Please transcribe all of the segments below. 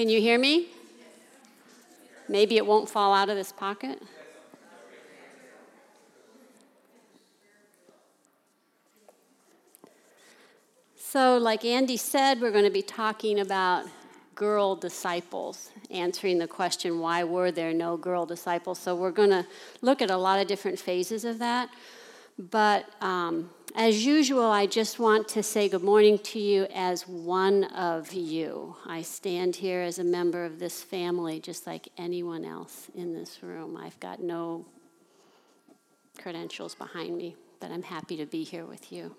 Can you hear me? Maybe it won't fall out of this pocket. So, like Andy said, we're going to be talking about girl disciples, answering the question, why were there no girl disciples? So, we're going to look at a lot of different phases of that. But um, as usual, I just want to say good morning to you as one of you. I stand here as a member of this family, just like anyone else in this room. I've got no credentials behind me, but I'm happy to be here with you.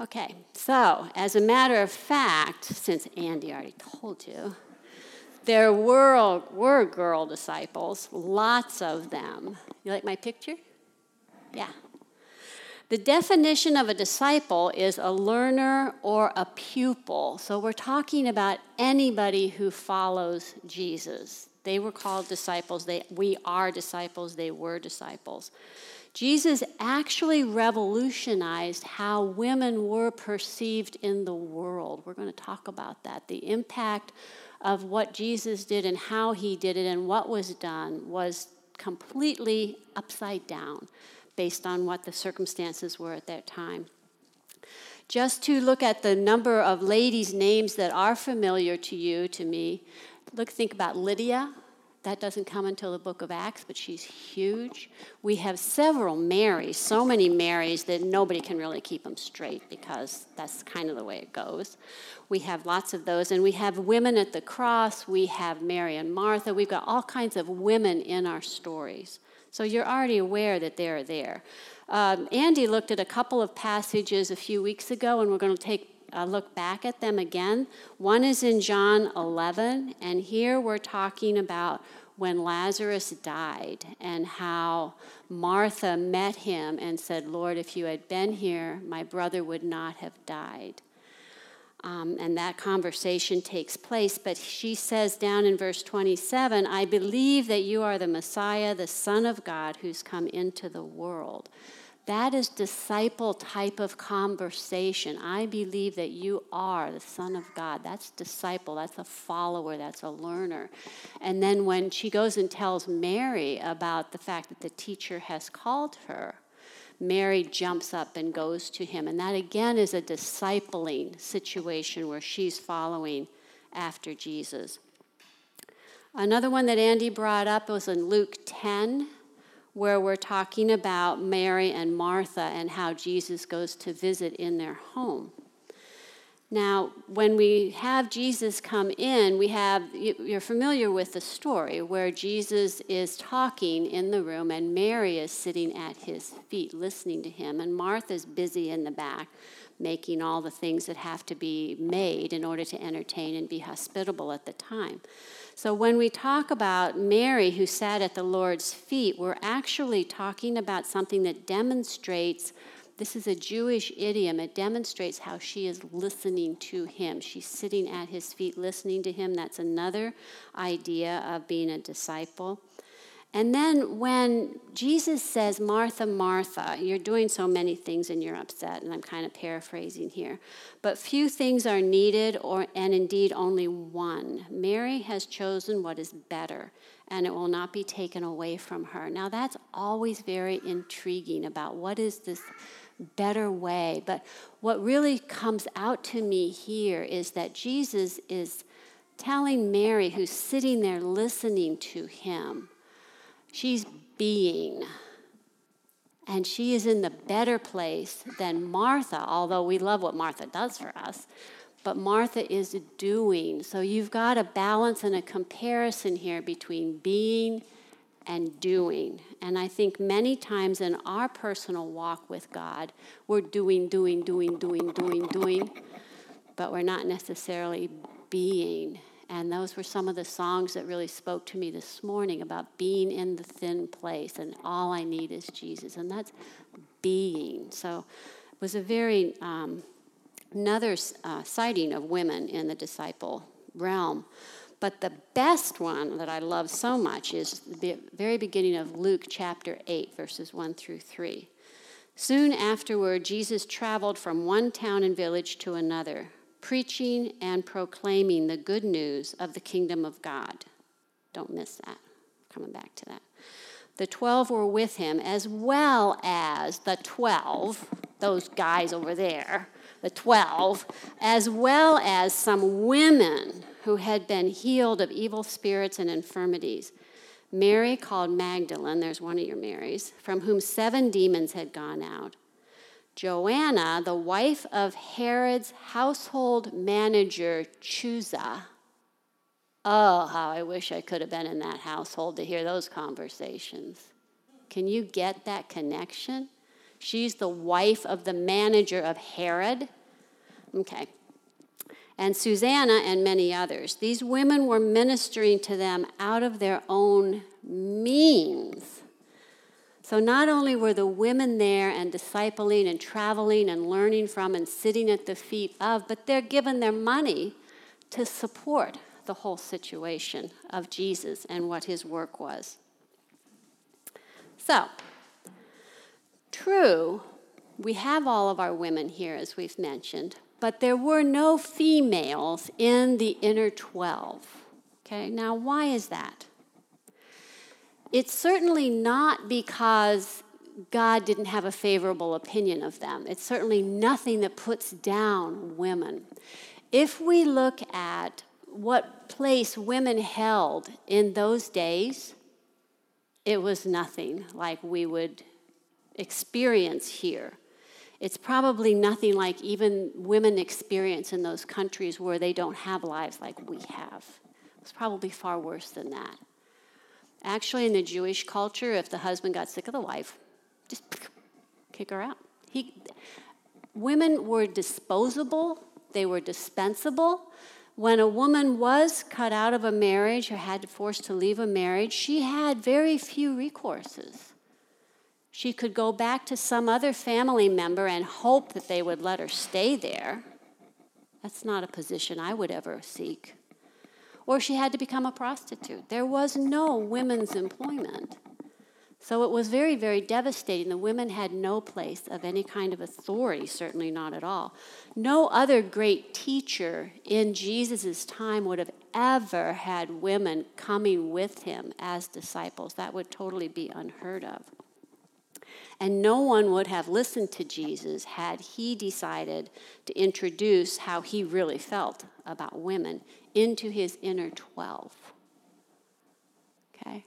Okay, so as a matter of fact, since Andy already told you, there were, were girl disciples, lots of them. You like my picture? Yeah. The definition of a disciple is a learner or a pupil. So we're talking about anybody who follows Jesus. They were called disciples. They, we are disciples. They were disciples. Jesus actually revolutionized how women were perceived in the world. We're going to talk about that. The impact of what Jesus did and how he did it and what was done was completely upside down based on what the circumstances were at that time. Just to look at the number of ladies' names that are familiar to you, to me, look, think about Lydia, that doesn't come until the book of Acts, but she's huge. We have several Marys, so many Marys that nobody can really keep them straight because that's kind of the way it goes. We have lots of those, and we have women at the cross. We have Mary and Martha. We've got all kinds of women in our stories. So you're already aware that they're there. Um, Andy looked at a couple of passages a few weeks ago, and we're going to take a look back at them again. One is in John 11, and here we're talking about when Lazarus died and how Martha met him and said, Lord, if you had been here, my brother would not have died. Um, and that conversation takes place. But she says down in verse 27 I believe that you are the Messiah, the Son of God, who's come into the world. That is disciple type of conversation. I believe that you are the Son of God. That's disciple. That's a follower. That's a learner. And then when she goes and tells Mary about the fact that the teacher has called her, Mary jumps up and goes to him. And that again is a discipling situation where she's following after Jesus. Another one that Andy brought up was in Luke 10 where we're talking about Mary and Martha and how Jesus goes to visit in their home. Now, when we have Jesus come in, we have, you're familiar with the story where Jesus is talking in the room and Mary is sitting at his feet listening to him, and Martha's busy in the back making all the things that have to be made in order to entertain and be hospitable at the time. So when we talk about Mary who sat at the Lord's feet, we're actually talking about something that demonstrates this is a Jewish idiom. It demonstrates how she is listening to him. She's sitting at his feet listening to him. That's another idea of being a disciple. And then when Jesus says, Martha, Martha, you're doing so many things and you're upset, and I'm kind of paraphrasing here, but few things are needed, or, and indeed only one. Mary has chosen what is better, and it will not be taken away from her. Now, that's always very intriguing about what is this better way. But what really comes out to me here is that Jesus is telling Mary, who's sitting there listening to him, She's being. And she is in the better place than Martha, although we love what Martha does for us. But Martha is doing. So you've got a balance and a comparison here between being and doing. And I think many times in our personal walk with God, we're doing, doing, doing, doing, doing, doing, but we're not necessarily being. And those were some of the songs that really spoke to me this morning about being in the thin place and all I need is Jesus. And that's being. So it was a very, um, another uh, sighting of women in the disciple realm. But the best one that I love so much is the very beginning of Luke chapter 8, verses 1 through 3. Soon afterward, Jesus traveled from one town and village to another preaching and proclaiming the good news of the kingdom of God. Don't miss that. Coming back to that. The 12 were with him, as well as the 12, those guys over there, the 12, as well as some women who had been healed of evil spirits and infirmities. Mary called Magdalene, there's one of your Marys, from whom seven demons had gone out. Joanna, the wife of Herod's household manager, Chuza. Oh, how I wish I could have been in that household to hear those conversations. Can you get that connection? She's the wife of the manager of Herod. Okay. And Susanna and many others. These women were ministering to them out of their own means. So not only were the women there and discipling and traveling and learning from and sitting at the feet of, but they're given their money to support the whole situation of Jesus and what his work was. So, true, we have all of our women here, as we've mentioned, but there were no females in the inner 12. Okay, now why is that? It's certainly not because God didn't have a favorable opinion of them. It's certainly nothing that puts down women. If we look at what place women held in those days, it was nothing like we would experience here. It's probably nothing like even women experience in those countries where they don't have lives like we have. It's probably far worse than that. Actually, in the Jewish culture, if the husband got sick of the wife, just kick her out. He, women were disposable, they were dispensable. When a woman was cut out of a marriage or had to forced to leave a marriage, she had very few recourses. She could go back to some other family member and hope that they would let her stay there. That's not a position I would ever seek. Or she had to become a prostitute. There was no women's employment. So it was very, very devastating. The women had no place of any kind of authority, certainly not at all. No other great teacher in Jesus' time would have ever had women coming with him as disciples. That would totally be unheard of. And no one would have listened to Jesus had he decided to introduce how he really felt about women into his inner 12. Okay?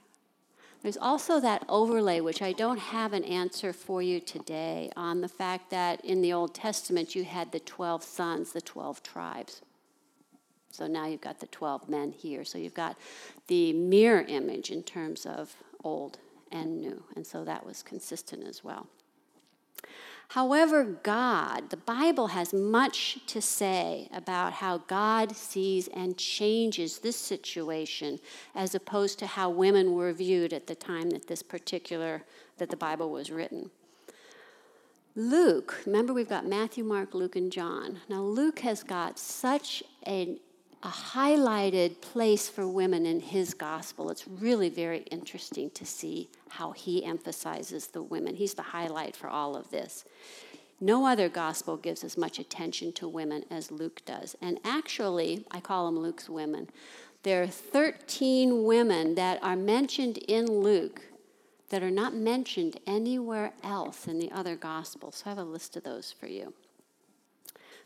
There's also that overlay, which I don't have an answer for you today, on the fact that in the Old Testament you had the 12 sons, the 12 tribes. So now you've got the 12 men here. So you've got the mirror image in terms of old and new. And so that was consistent as well. However, God, the Bible has much to say about how God sees and changes this situation as opposed to how women were viewed at the time that this particular that the Bible was written. Luke, remember we've got Matthew, Mark, Luke, and John. Now, Luke has got such an a highlighted place for women in his gospel. It's really very interesting to see how he emphasizes the women. He's the highlight for all of this. No other gospel gives as much attention to women as Luke does. And actually, I call them Luke's women. There are 13 women that are mentioned in Luke that are not mentioned anywhere else in the other gospels. So I have a list of those for you.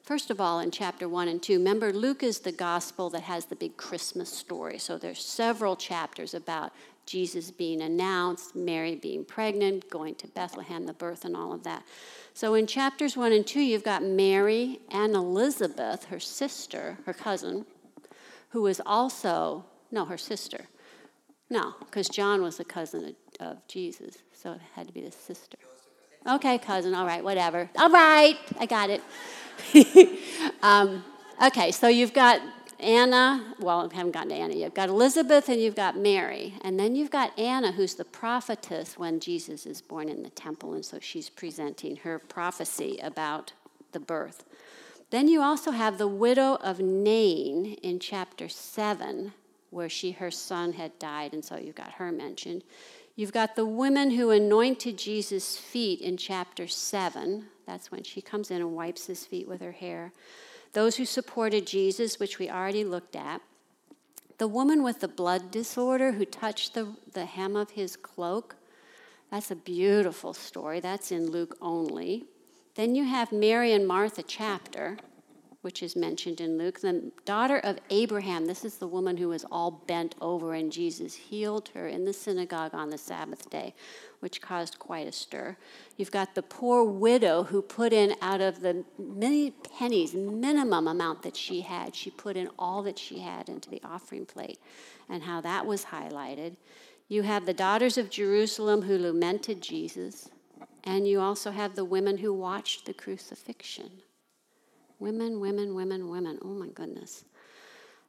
First of all, in chapter 1 and 2, remember Luke is the gospel that has the big Christmas story. So there's several chapters about Jesus being announced, Mary being pregnant, going to Bethlehem, the birth, and all of that. So in chapters 1 and 2, you've got Mary and Elizabeth, her sister, her cousin, who was also, no, her sister. No, because John was a cousin of, of Jesus, so it had to be the sister. Okay, cousin, all right, whatever. All right, I got it. um, okay, so you've got Anna, well, I haven't gotten to Anna. You've got Elizabeth and you've got Mary. And then you've got Anna, who's the prophetess when Jesus is born in the temple. And so she's presenting her prophecy about the birth. Then you also have the widow of Nain in chapter 7, where she her son had died, and so you've got her mentioned. You've got the women who anointed Jesus' feet in chapter 7. That's when she comes in and wipes his feet with her hair. those who supported Jesus, which we already looked at, the woman with the blood disorder who touched the, the hem of his cloak, that's a beautiful story. That's in Luke only. Then you have Mary and Martha chapter, which is mentioned in Luke. The daughter of Abraham, this is the woman who was all bent over, and Jesus healed her in the synagogue on the Sabbath day, which caused quite a stir. You've got the poor widow who put in out of the many pennies, minimum amount that she had, she put in all that she had into the offering plate, and how that was highlighted. You have the daughters of Jerusalem who lamented Jesus, and you also have the women who watched the crucifixion. Women, women, women, women. Oh my goodness.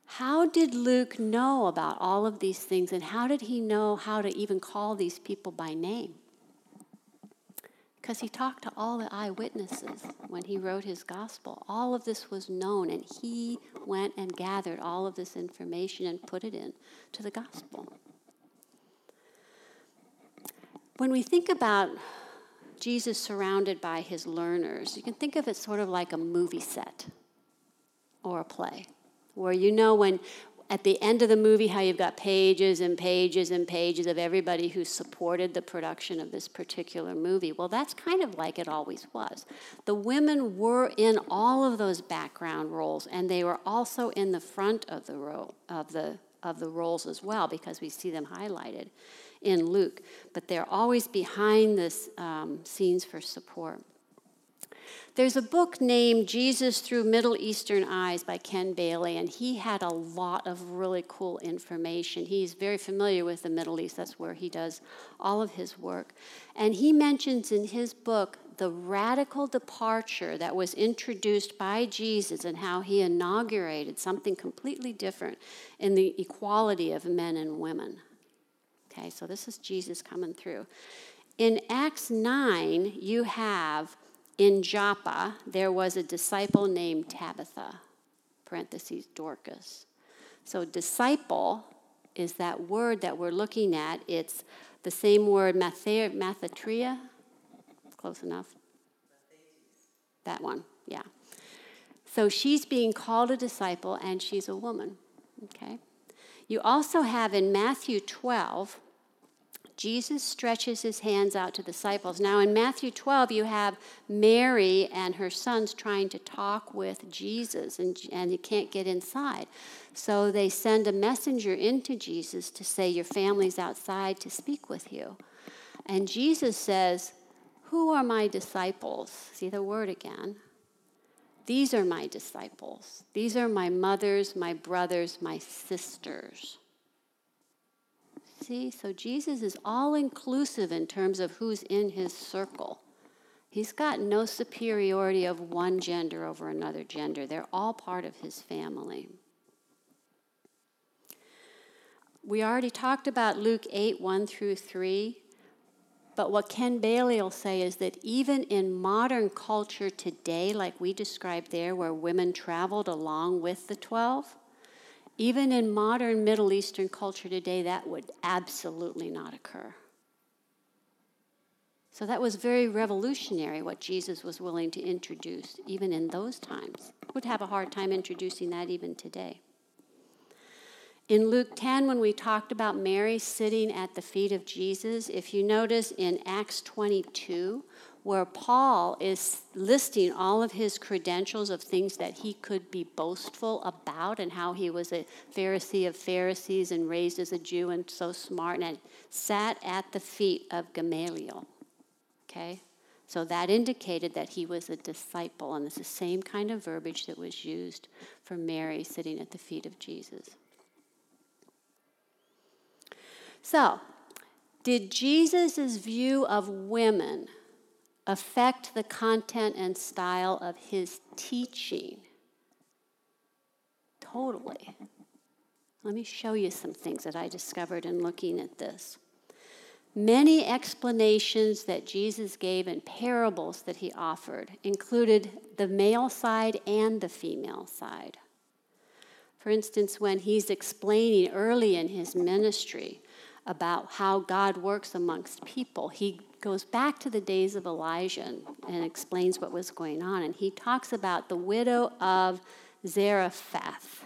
How did Luke know about all of these things, and how did he know how to even call these people by name? Because he talked to all the eyewitnesses when he wrote his gospel. All of this was known, and he went and gathered all of this information and put it in to the gospel. When we think about Jesus surrounded by his learners. You can think of it sort of like a movie set or a play, where you know when at the end of the movie how you've got pages and pages and pages of everybody who supported the production of this particular movie. Well, that's kind of like it always was. The women were in all of those background roles, and they were also in the front of the role of the of the roles as well because we see them highlighted in Luke, but they're always behind the um, scenes for support. There's a book named Jesus Through Middle Eastern Eyes by Ken Bailey, and he had a lot of really cool information. He's very familiar with the Middle East, that's where he does all of his work. And he mentions in his book the radical departure that was introduced by Jesus and how he inaugurated something completely different in the equality of men and women. Okay, so this is Jesus coming through. In Acts 9, you have in Joppa, there was a disciple named Tabitha, parentheses, Dorcas. So, disciple is that word that we're looking at. It's the same word, mathatria. Close enough. That one, yeah. So, she's being called a disciple and she's a woman. Okay? You also have in Matthew 12, Jesus stretches his hands out to disciples. Now, in Matthew 12, you have Mary and her sons trying to talk with Jesus, and, and he can't get inside. So they send a messenger into Jesus to say, Your family's outside to speak with you. And Jesus says, Who are my disciples? See the word again. These are my disciples. These are my mothers, my brothers, my sisters. See, so Jesus is all inclusive in terms of who's in his circle. He's got no superiority of one gender over another gender. They're all part of his family. We already talked about Luke 8 1 through 3. But what Ken Bailey will say is that even in modern culture today, like we described there, where women traveled along with the 12, even in modern Middle Eastern culture today, that would absolutely not occur. So that was very revolutionary what Jesus was willing to introduce, even in those times. Would have a hard time introducing that even today. In Luke 10, when we talked about Mary sitting at the feet of Jesus, if you notice in Acts 22, where Paul is listing all of his credentials of things that he could be boastful about and how he was a Pharisee of Pharisees and raised as a Jew and so smart and sat at the feet of Gamaliel. Okay? So that indicated that he was a disciple, and it's the same kind of verbiage that was used for Mary sitting at the feet of Jesus. So, did Jesus' view of women affect the content and style of his teaching. Totally. Let me show you some things that I discovered in looking at this. Many explanations that Jesus gave in parables that he offered included the male side and the female side. For instance, when he's explaining early in his ministry about how God works amongst people, he goes back to the days of Elijah and, explains what was going on. And he talks about the widow of Zarephath.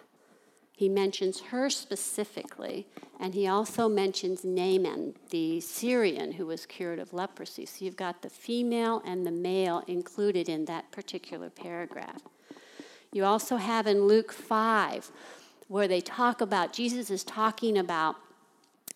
He mentions her specifically, and he also mentions Naaman, the Syrian who was cured of leprosy. So you've got the female and the male included in that particular paragraph. You also have in Luke 5 where they talk about, Jesus is talking about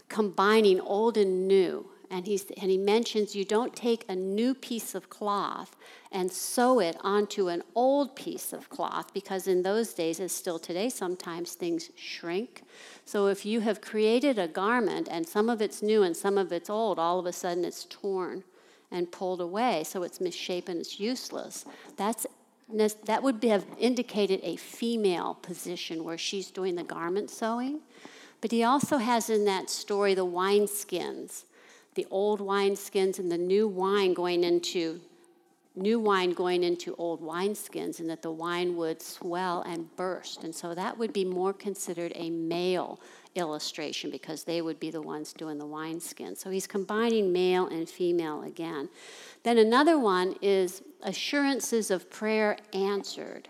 combining old and new. And, he's, and he mentions you don't take a new piece of cloth and sew it onto an old piece of cloth because in those days, as still today, sometimes things shrink. So if you have created a garment and some of it's new and some of it's old, all of a sudden it's torn and pulled away, so it's misshapen, it's useless. That's that would have indicated a female position where she's doing the garment sewing. But he also has in that story the wineskins, the old wineskins and the new wine going into new wine going into old wineskins, and that the wine would swell and burst. And so that would be more considered a male illustration because they would be the ones doing the wineskin. So he's combining male and female again. Then another one is assurances of prayer answered.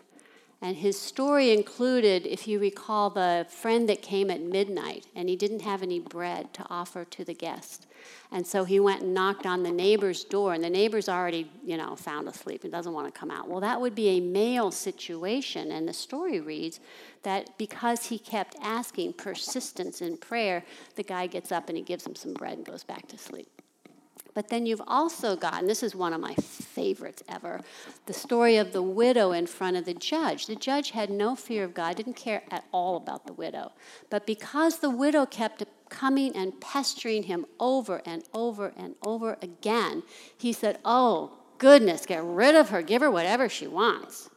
And his story included, if you recall, the friend that came at midnight and he didn't have any bread to offer to the guest. And so he went and knocked on the neighbor's door, and the neighbor's already, you know, found asleep and doesn't want to come out. Well, that would be a male situation. And the story reads that because he kept asking persistence in prayer, the guy gets up and he gives him some bread and goes back to sleep. But then you've also got, and this is one of my favorites ever, the story of the widow in front of the judge. The judge had no fear of God, didn't care at all about the widow. But because the widow kept coming and pestering him over and over and over again, he said, Oh, goodness, get rid of her, give her whatever she wants.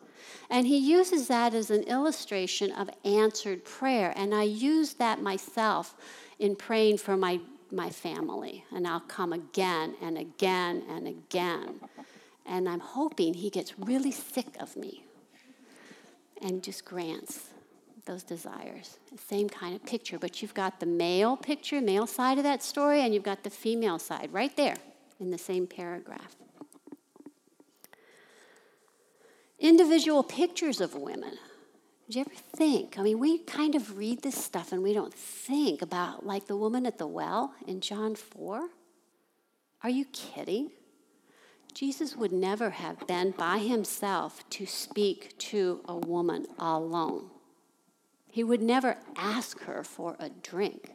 And he uses that as an illustration of answered prayer. And I use that myself in praying for my my family, and I'll come again and again and again. And I'm hoping he gets really sick of me and just grants those desires. Same kind of picture, but you've got the male picture, male side of that story, and you've got the female side right there in the same paragraph. Individual pictures of women. Did you ever think? I mean, we kind of read this stuff and we don't think about, like the woman at the well in John 4. Are you kidding? Jesus would never have been by himself to speak to a woman alone. He would never ask her for a drink.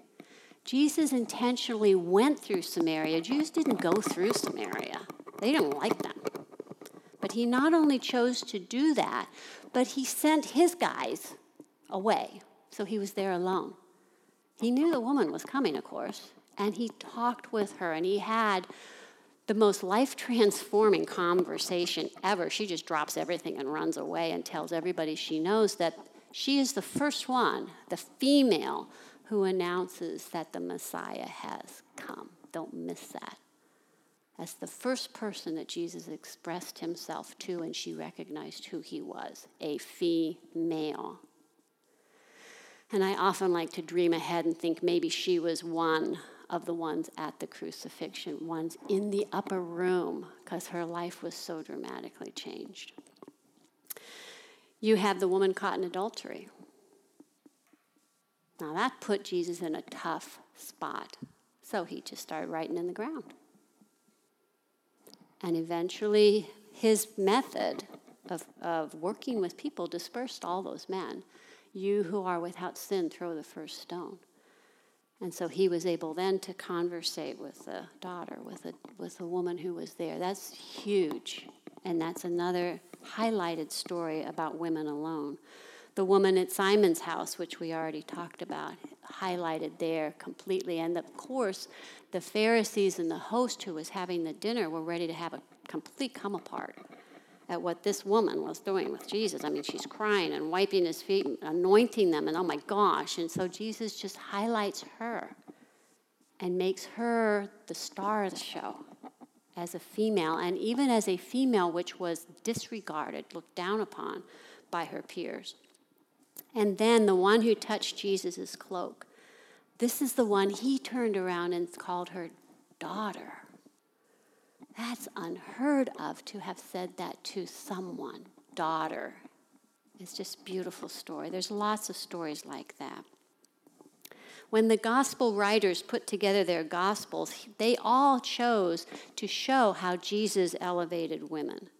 Jesus intentionally went through Samaria. Jews didn't go through Samaria, they didn't like them. But he not only chose to do that, but he sent his guys away. So he was there alone. He knew the woman was coming, of course, and he talked with her, and he had the most life transforming conversation ever. She just drops everything and runs away and tells everybody she knows that she is the first one, the female, who announces that the Messiah has come. Don't miss that as the first person that Jesus expressed himself to, and she recognized who he was a female. And I often like to dream ahead and think maybe she was one of the ones at the crucifixion, ones in the upper room, because her life was so dramatically changed. You have the woman caught in adultery. Now that put Jesus in a tough spot. So he just started writing in the ground. And eventually, his method of, of working with people dispersed all those men. You who are without sin, throw the first stone. And so he was able then to conversate with the daughter, with a, with a woman who was there. That's huge. And that's another highlighted story about women alone. The woman at Simon's house, which we already talked about, highlighted there completely. And of course, the Pharisees and the host who was having the dinner were ready to have a complete come apart at what this woman was doing with Jesus. I mean, she's crying and wiping his feet, and anointing them, and oh my gosh. And so Jesus just highlights her and makes her the star of the show as a female, and even as a female which was disregarded, looked down upon by her peers. And then the one who touched Jesus' cloak, this is the one he turned around and called her daughter. That's unheard of to have said that to someone, daughter. It's just beautiful story. There's lots of stories like that. When the gospel writers put together their gospels, they all chose to show how Jesus elevated women.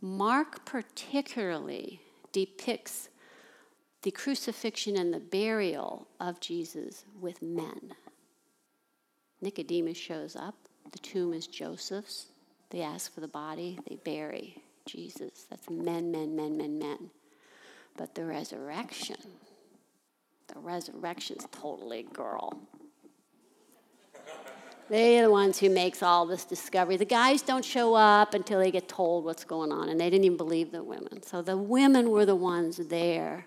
Mark particularly depicts the crucifixion and the burial of Jesus with men. Nicodemus shows up. The tomb is Joseph's. They ask for the body, they bury Jesus. That's men, men, men, men, men. But the resurrection, the resurrection's totally girl. They're the ones who makes all this discovery. The guys don't show up until they get told what's going on, and they didn't even believe the women. So the women were the ones there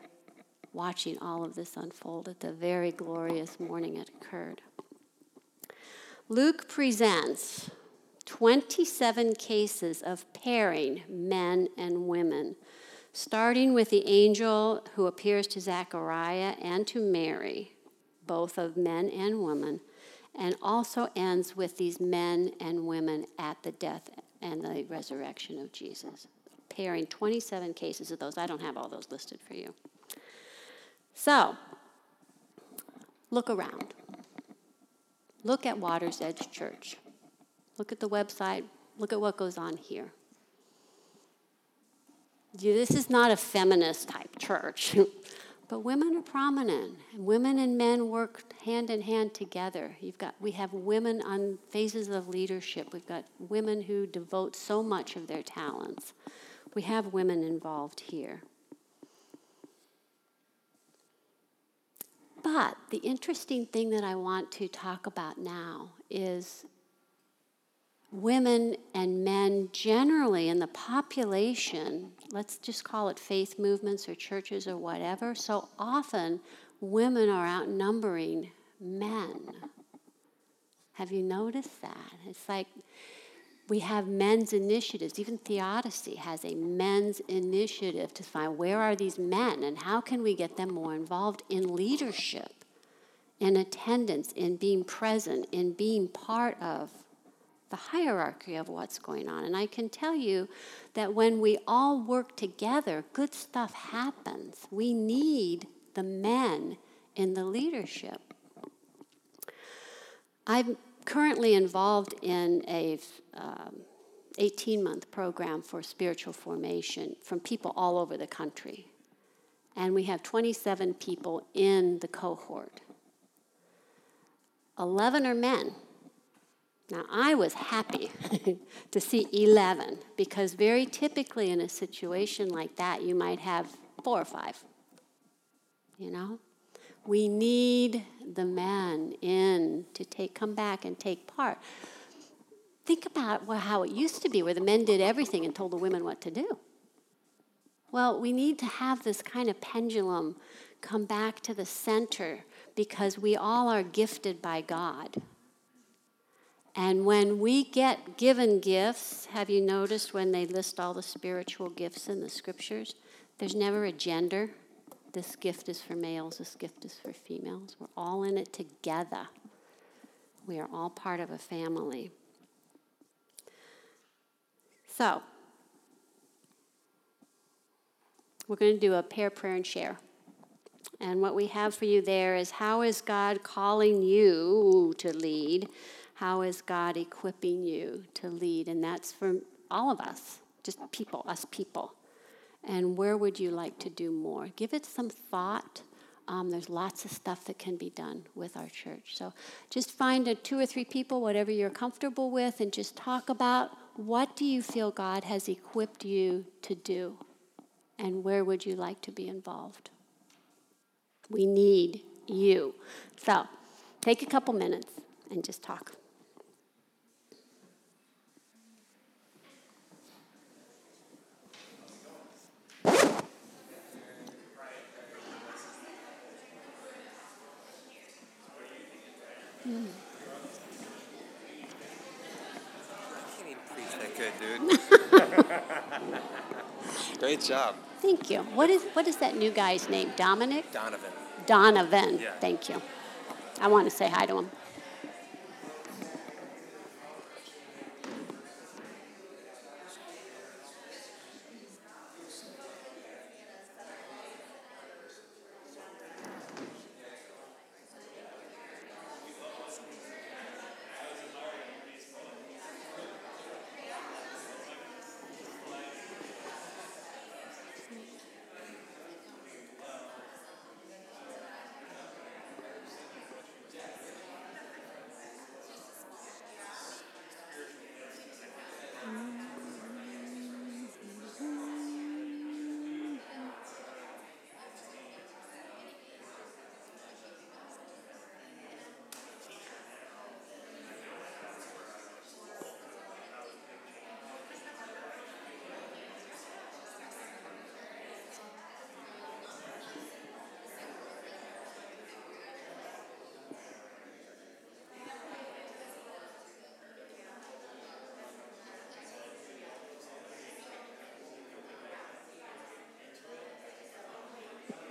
watching all of this unfold at the very glorious morning it occurred. Luke presents 27 cases of pairing men and women, starting with the angel who appears to Zechariah and to Mary, both of men and women, and also ends with these men and women at the death and the resurrection of Jesus. Pairing 27 cases of those. I don't have all those listed for you. So, look around. Look at Water's Edge Church. Look at the website. Look at what goes on here. This is not a feminist type church, but women are prominent. And women and men work hand in hand together. You've got, we have women on phases of leadership. We've got women who devote so much of their talents. We have women involved here. But the interesting thing that I want to talk about now is women and men generally in the population, let's just call it faith movements or churches or whatever, so often women are outnumbering men. Have you noticed that? It's like we have men's initiatives. Even Theodicy has a men's initiative to find where are these men and how can we get them more involved in leadership, in attendance, in being present, in being part of the hierarchy of what's going on. And I can tell you that when we all work together, good stuff happens. We need the men in the leadership. I'm currently involved in a um, 18 month program for spiritual formation from people all over the country. And we have 27 people in the cohort. 11 are men. Now, I was happy to see 11 because, very typically, in a situation like that, you might have four or five. You know? We need the men in to take, come back and take part. Think about how it used to be, where the men did everything and told the women what to do. Well, we need to have this kind of pendulum come back to the center because we all are gifted by God. And when we get given gifts, have you noticed when they list all the spiritual gifts in the scriptures? There's never a gender. This gift is for males, this gift is for females. We're all in it together. We are all part of a family. So, we're going to do a pair prayer and share. And what we have for you there is how is God calling you to lead? How is God equipping you to lead? And that's for all of us, just people, us people and where would you like to do more? Give it some thought. Um, there's lots of stuff that can be done with our church. So just find a two or three people, whatever you're comfortable with, and just talk about what do you feel God has equipped you to do, and where would you like to be involved? We need you. So take a couple minutes and just talk. Mm. I can't even preach that good, dude. Great job. Thank you. What is what is that new guy's name? Dominic? Donovan. Donovan. Yeah. Thank you. I want to say hi to him.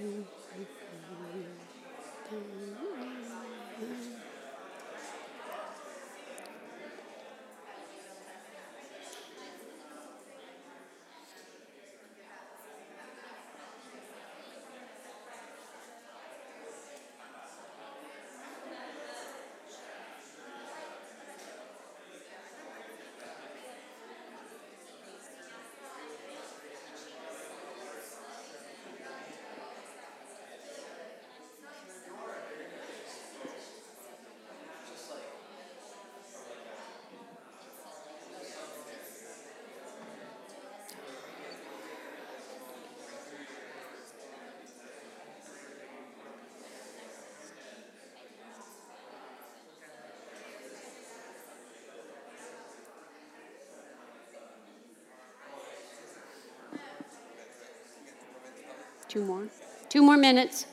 you. Two more. Two more minutes.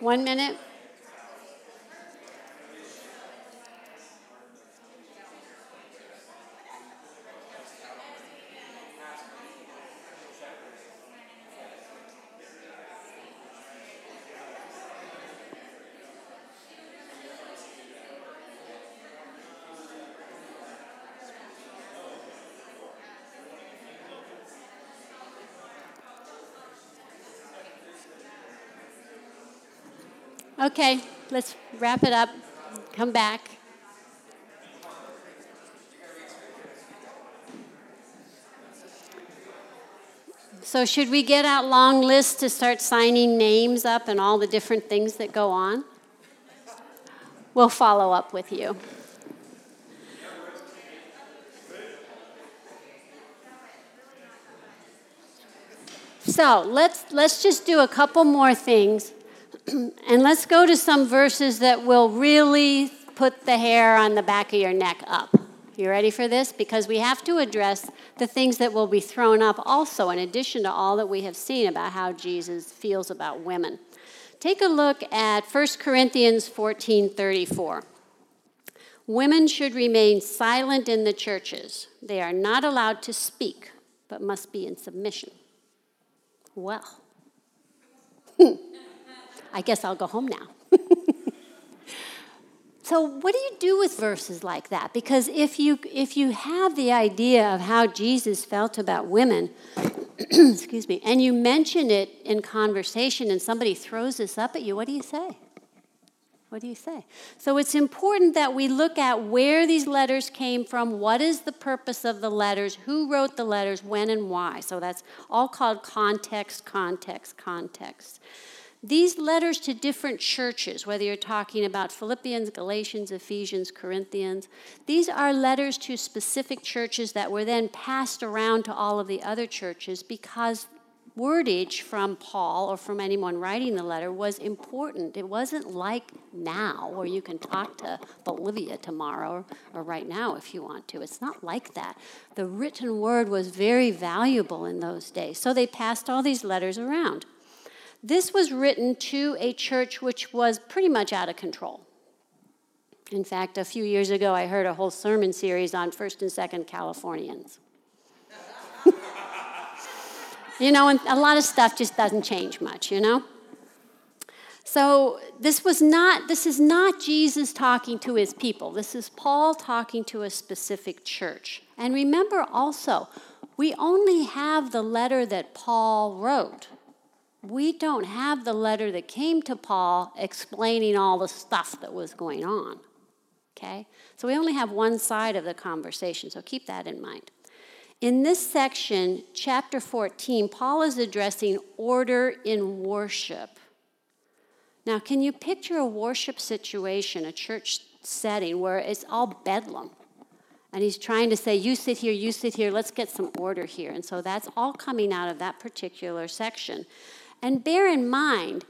One minute. Okay, let's wrap it up. Come back. So, should we get out long lists to start signing names up and all the different things that go on? We'll follow up with you. So, let's, let's just do a couple more things and let's go to some verses that will really put the hair on the back of your neck up. You ready for this? Because we have to address the things that will be thrown up also, in addition to all that we have seen about how Jesus feels about women. Take a look at 1 Corinthians 14 34. Women should remain silent in the churches. They are not allowed to speak, but must be in submission. Well, I guess I'll go home now. so what do you do with verses like that? Because if you if you have the idea of how Jesus felt about women, excuse me, and you mention it in conversation and somebody throws this up at you, what do you say? What do you say? So it's important that we look at where these letters came from, what is the purpose of the letters, who wrote the letters, when and why. So that's all called context, context, context. These letters to different churches, whether you're talking about Philippians, Galatians, Ephesians, Corinthians, these are letters to specific churches that were then passed around to all of the other churches because wordage from Paul or from anyone writing the letter was important. It wasn't like now, where you can talk to Bolivia tomorrow or right now if you want to. It's not like that. The written word was very valuable in those days. So they passed all these letters around. This was written to a church which was pretty much out of control. In fact, a few years ago, I heard a whole sermon series on first and second Californians. You know, and a lot of stuff just doesn't change much, you know? So this was not this is not Jesus talking to his people. This is Paul talking to a specific church. And remember also, we only have the letter that Paul wrote. We don't have the letter that came to Paul explaining all the stuff that was going on. Okay? So we only have one side of the conversation, so keep that in mind. In this section, chapter 14, Paul is addressing order in worship. Now, can you picture a worship situation, a church setting where it's all bedlam? And he's trying to say, You sit here, you sit here, let's get some order here. And so that's all coming out of that particular section. And bear in mind,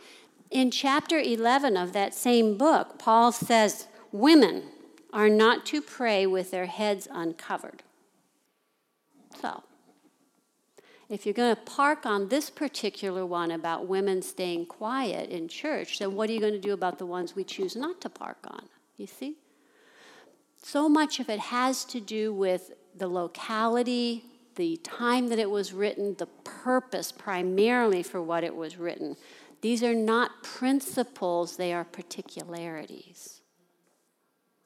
in chapter 11 of that same book, Paul says, Women are not to pray with their heads uncovered. So, if you're going to park on this particular one about women staying quiet in church, then what are you going to do about the ones we choose not to park on? You see? So much of it has to do with the locality, the time that it was written, the purpose primarily for what it was written. These are not principles, they are particularities.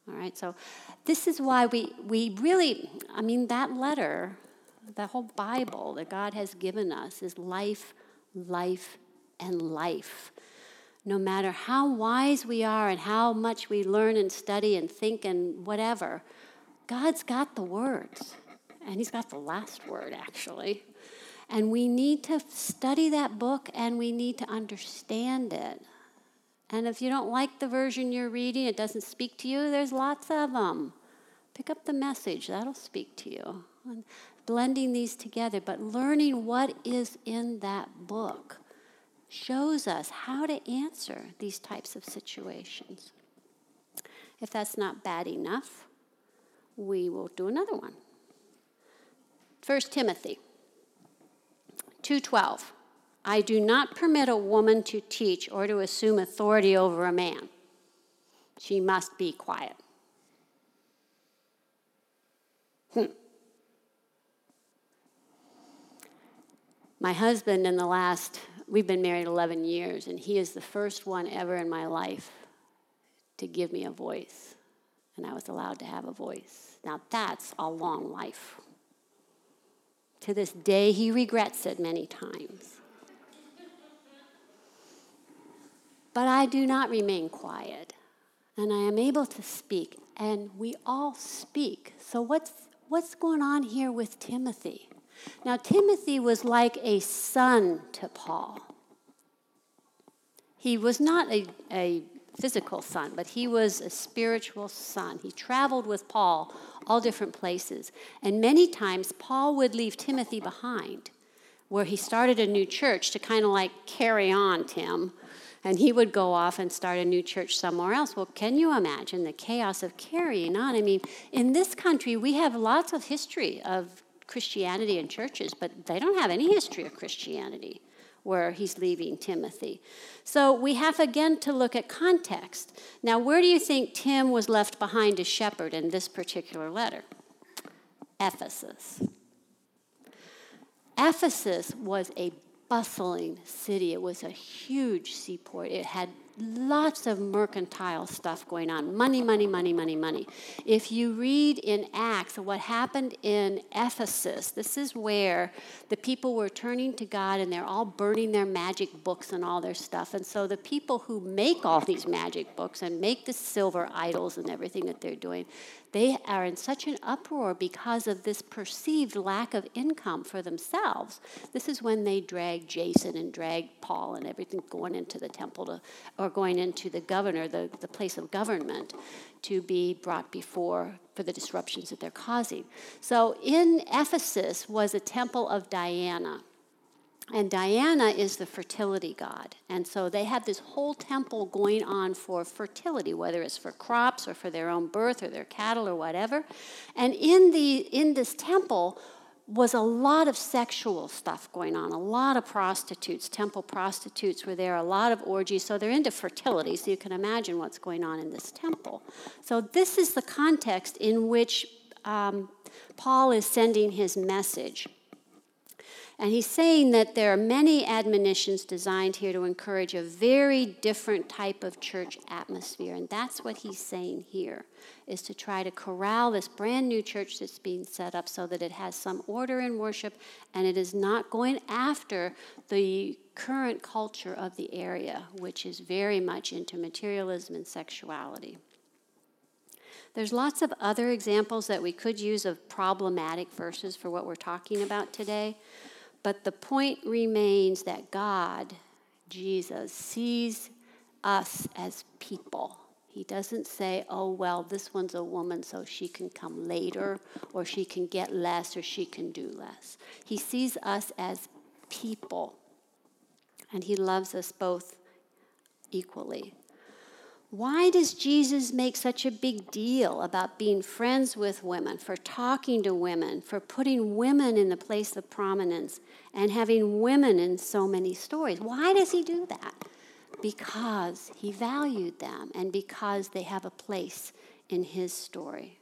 All right, so this is why we, we really, I mean, that letter, the whole Bible that God has given us is life, life, and life no matter how wise we are and how much we learn and study and think and whatever, God's got the words. And He's got the last word, actually. And we need to study that book and we need to understand it. And if you don't like the version you're reading, it doesn't speak to you, there's lots of them. Pick up the message, that'll speak to you. And blending these together, but learning what is in that book shows us how to answer these types of situations. If that's not bad enough, we will do another one. 1 Timothy 2:12 I do not permit a woman to teach or to assume authority over a man. She must be quiet. Hmm. My husband, in the last We've been married 11 years, and he is the first one ever in my life to give me a voice. And I was allowed to have a voice. Now, that's a long life. To this day, he regrets it many times. But I do not remain quiet, and I am able to speak, and we all speak. So, what's, what's going on here with Timothy? Now, Timothy was like a son to Paul. He was not a, a physical son, but he was a spiritual son. He traveled with Paul all different places. And many times, Paul would leave Timothy behind, where he started a new church to kind of like carry on Tim. And he would go off and start a new church somewhere else. Well, can you imagine the chaos of carrying on? I mean, in this country, we have lots of history of Christianity and churches, but they don't have any history of Christianity where he's leaving Timothy. So we have again to look at context. Now, where do you think Tim was left behind as shepherd in this particular letter? Ephesus. Ephesus was a bustling city. It was a huge seaport. It had lots of mercantile stuff going on money, money, money, money, money. If you read in Acts what happened in Ephesus, this is where the people were turning to God and they're all burning their magic books and all their stuff. And so the people who make all these magic books and make the silver idols and everything that they're doing, they are in such an uproar because of this perceived lack of income for themselves. This is when they drag Jason and drag Paul and everything going into the temple to, or going into the governor, the, the place of government, to be brought before for the disruptions that they're causing. So in Ephesus was a temple of Diana. And Diana is the fertility god. And so they have this whole temple going on for fertility, whether it's for crops or for their own birth or their cattle or whatever. And in, the, in this temple was a lot of sexual stuff going on, a lot of prostitutes, temple prostitutes were there, a lot of orgies. So they're into fertility, so you can imagine what's going on in this temple. So this is the context in which um, Paul is sending his message. And he's saying that there are many admonitions designed here to encourage a very different type of church atmosphere. And that's what he's saying here, is to try to corral this brand new church that's being set up so that it has some order in worship and it is not going after the current culture of the area, which is very much into materialism and sexuality. There's lots of other examples that we could use of problematic verses for what we're talking about today. But the point remains that God, Jesus, sees us as people. He doesn't say, oh, well, this one's a woman, so she can come later, or she can get less, or she can do less. He sees us as people, and He loves us both equally. Why does Jesus make such a big deal about being friends with women, for talking to women, for putting women in the place of prominence, and having women in so many stories? Why does he do that? Because he valued them and because they have a place in his story.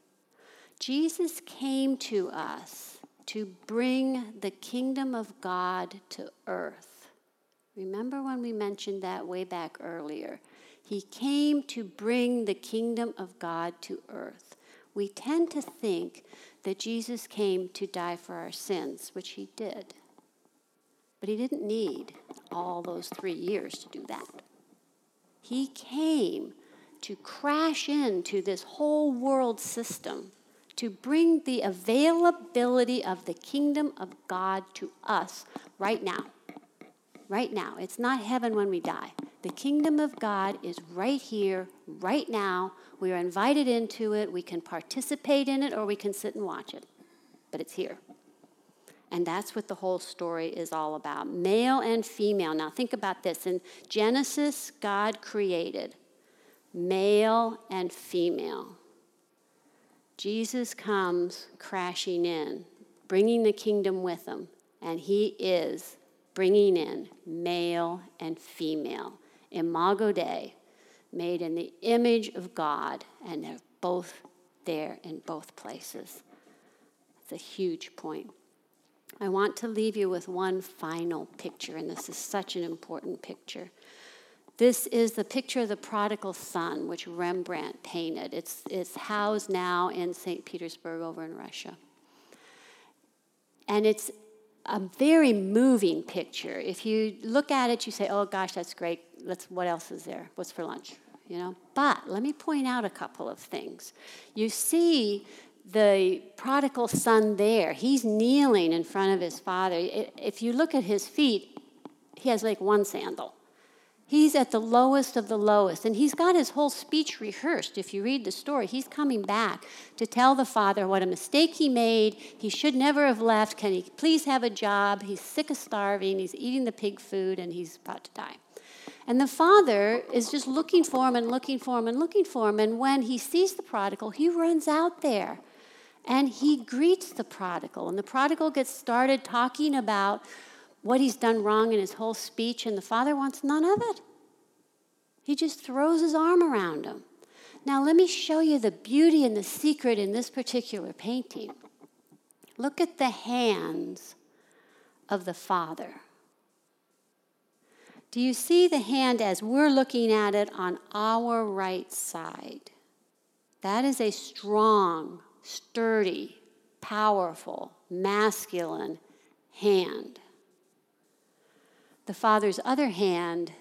Jesus came to us to bring the kingdom of God to earth. Remember when we mentioned that way back earlier? He came to bring the kingdom of God to earth. We tend to think that Jesus came to die for our sins, which he did. But he didn't need all those three years to do that. He came to crash into this whole world system to bring the availability of the kingdom of God to us right now. Right now. It's not heaven when we die. The kingdom of God is right here, right now. We are invited into it. We can participate in it or we can sit and watch it. But it's here. And that's what the whole story is all about male and female. Now, think about this. In Genesis, God created male and female. Jesus comes crashing in, bringing the kingdom with him, and he is bringing in male and female imago Dei, made in the image of God, and they're both there in both places. It's a huge point. I want to leave you with one final picture, and this is such an important picture. This is the picture of the prodigal son, which Rembrandt painted. It's, it's housed now in St. Petersburg over in Russia. And it's a very moving picture. If you look at it, you say, oh gosh, that's great. Let's, what else is there? What's for lunch? You know? But let me point out a couple of things. You see the prodigal son there. He's kneeling in front of his father. If you look at his feet, he has like one sandal. He's at the lowest of the lowest. And he's got his whole speech rehearsed. If you read the story, he's coming back to tell the father what a mistake he made. He should never have left. Can he please have a job? He's sick of starving. He's eating the pig food and he's about to die. And the father is just looking for him and looking for him and looking for him. And when he sees the prodigal, he runs out there and he greets the prodigal. And the prodigal gets started talking about what he's done wrong in his whole speech, and the father wants none of it. He just throws his arm around him. Now, let me show you the beauty and the secret in this particular painting. Look at the hands of the Father. Do you see the hand as we're looking at it on our right side? That is a strong, sturdy, powerful, masculine hand. The Father's other hand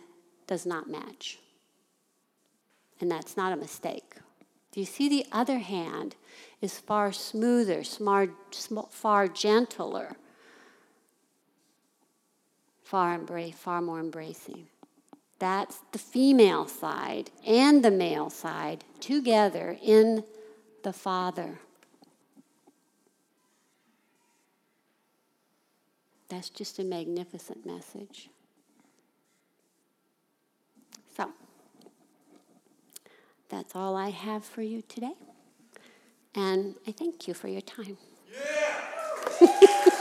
does not match. And that's not a mistake. Do you see the other hand is far smoother, smart, far gentler, far, far more embracing? That's the female side and the male side together in the Father. That's just a magnificent message. So, that's all I have for you today. And I thank you for your time. Yeah!